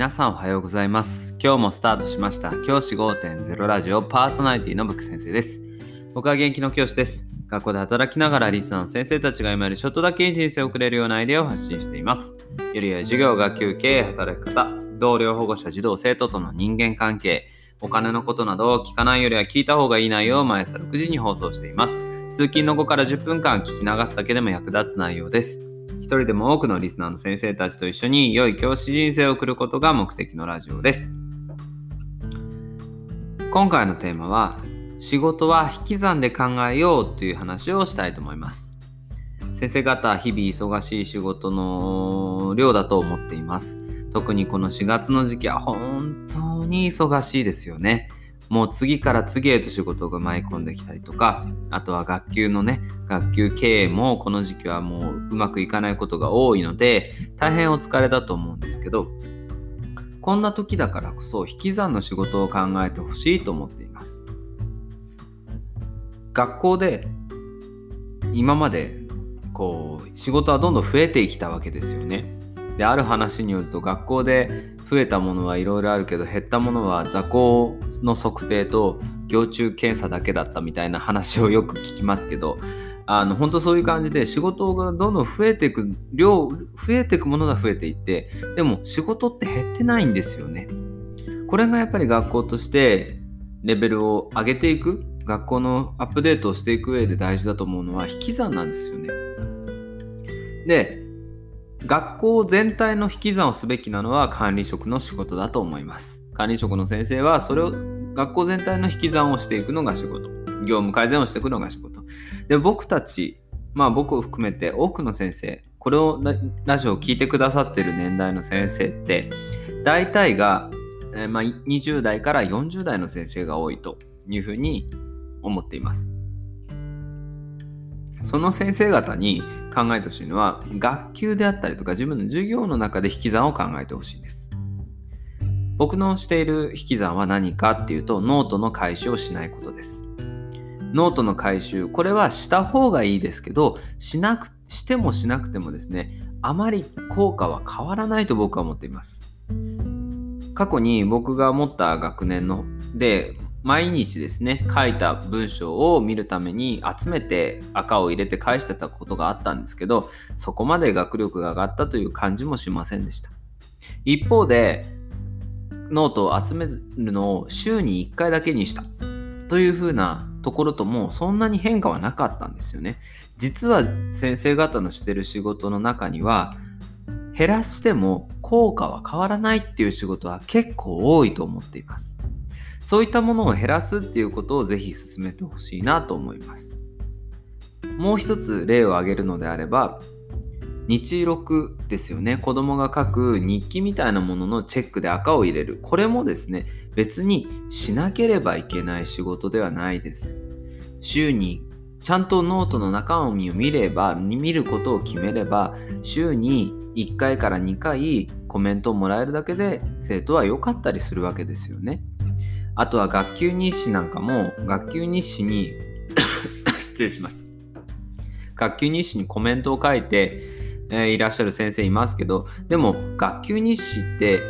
皆さんおはようございます。今日もスタートしました。教師5.0ラジオパーソナリティのブック先生です。僕は元気の教師です。学校で働きながらリスナーの先生たちが今よりちょっとだけいい人生を送れるようなアイデアを発信しています。よりや授業学級経営働き方同僚保護者児童生徒との人間関係お金のことなどを聞かないよりは聞いた方がいい内容を毎朝6時に放送しています。通勤の後から10分間聞き流すだけでも役立つ内容です。一人でも多くのリスナーの先生たちと一緒に良い教師人生を送ることが目的のラジオです。今回のテーマは仕事は引き算で考えようという話をしたいと思います。先生方、日々忙しい仕事の量だと思っています。特にこの4月の時期は本当に忙しいですよね。もう次から次へと仕事が舞い込んできたりとか、あとは学級のね、学級経営もこの時期はもううまくいかないことが多いので、大変お疲れだと思うんですけど、こんな時だからこそ引き算の仕事を考えてほしいと思っています。学校で今までこう仕事はどんどん増えてきたわけですよね。である話によると学校で増えたものはいろいろあるけど減ったものは座高の測定と行中検査だけだったみたいな話をよく聞きますけどあの本当そういう感じで仕事がどんどん増えていく量増えていくものが増えていってでも仕事って減ってないんですよね。これがやっぱり学校としてレベルを上げていく学校のアップデートをしていく上で大事だと思うのは引き算なんですよね。で学校全体の引き算をすべきなのは管理職の仕事だと思います。管理職の先生はそれを学校全体の引き算をしていくのが仕事。業務改善をしていくのが仕事。で、僕たち、まあ僕を含めて多くの先生、これをラジオを聴いてくださってる年代の先生って、大体が、えー、まあ、20代から40代の先生が多いというふうに思っています。その先生方に考えてほしいのは学級であったりとか自分の授業の中で引き算を考えてほしいんです。僕のしている引き算は何かっていうとノートの回収をしないことです。ノートの回収これはした方がいいですけどしなくしてもしなくてもですねあまり効果は変わらないと僕は思っています。過去に僕が持った学年ので毎日ですね書いた文章を見るために集めて赤を入れて返してたことがあったんですけどそこまで学力が上がったという感じもしませんでした。一方でノートを集めるのを週に1回だけにした。というふうなところともそんなに変化はなかったんですよね。実は先生方のしてる仕事の中には減らしても効果は変わらないっていう仕事は結構多いと思っています。そういったものを減らすっていうことをぜひ進めてほしいなと思います。もう一つ例を挙げるのであれば、日録ですよね。子供が書く日記みたいなもののチェックで赤を入れる。これもですね、別にしなければいけない仕事ではないです。週にちゃんとノートの中身を見れば、見ることを決めれば、週に1回から2回コメントをもらえるだけで生徒は良かったりするわけですよね。あとは学級日誌なんかも学級日誌に 失礼しました。学級日誌にコメントを書いて、えー、いらっしゃる先生いますけど、でも学級日誌って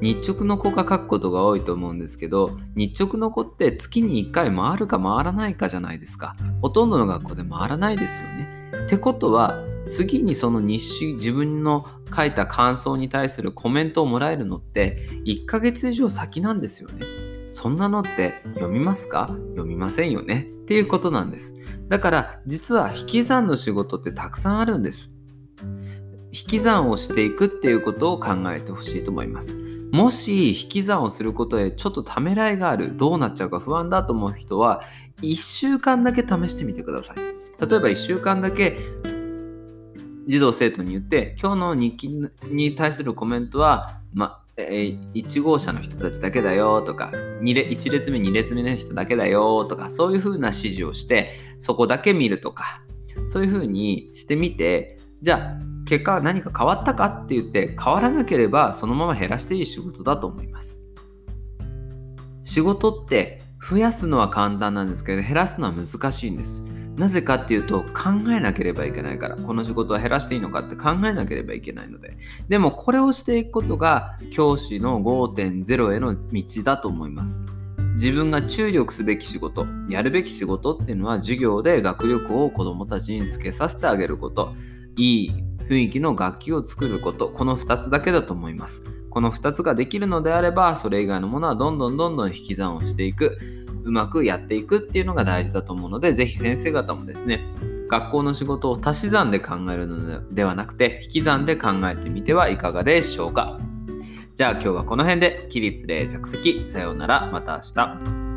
日直の子が書くことが多いと思うんですけど、日直の子って月に1回回るか回らないかじゃないですか。ほとんどの学校で回らないですよね。ってことは、次にその日誌、自分の書いた感想に対するコメントをもらえるのって1ヶ月以上先なんですよね。そんなのって読みますか？読みませんよね？っていうことなんです。だから実は引き算の仕事ってたくさんあるんです。引き算をしていくっていうことを考えてほしいと思います。もし引き算をすることでちょっとためらいがある、どうなっちゃうか不安だと思う人は1週間だけ試してみてください。例えば1週間だけ児童生徒に言って今日の日記に対するコメントは、ま、え1号車の人たちだけだよとか2列1列目2列目の人だけだよとかそういう風な指示をしてそこだけ見るとかそういう風にしてみてじゃあ結果何か変わったかって言って変わらなければそのまま減らしていい仕事だと思います。仕事って増やすのは簡単なんですけど減らすのは難しいんです。なぜかっていうと考えなければいけないからこの仕事は減らしていいのかって考えなければいけないので。でもこれをしていくことが教師の5.0への道だと思います。自分が注力すべき仕事やるべき仕事っていうのは授業で学力を子どもたちにつけさせてあげること。いい雰囲気の楽器を作ること。この2つだけだと思います。この2つができるのであればそれ以外のものはどんどんどんどん引き算をしていく。うまくやっていくっていうのが大事だと思うので、是非先生方もですね、学校の仕事を足し算で考えるのではなくて、引き算で考えてみてはいかがでしょうか。じゃあ今日はこの辺で、起立例着席、さようなら、また明日。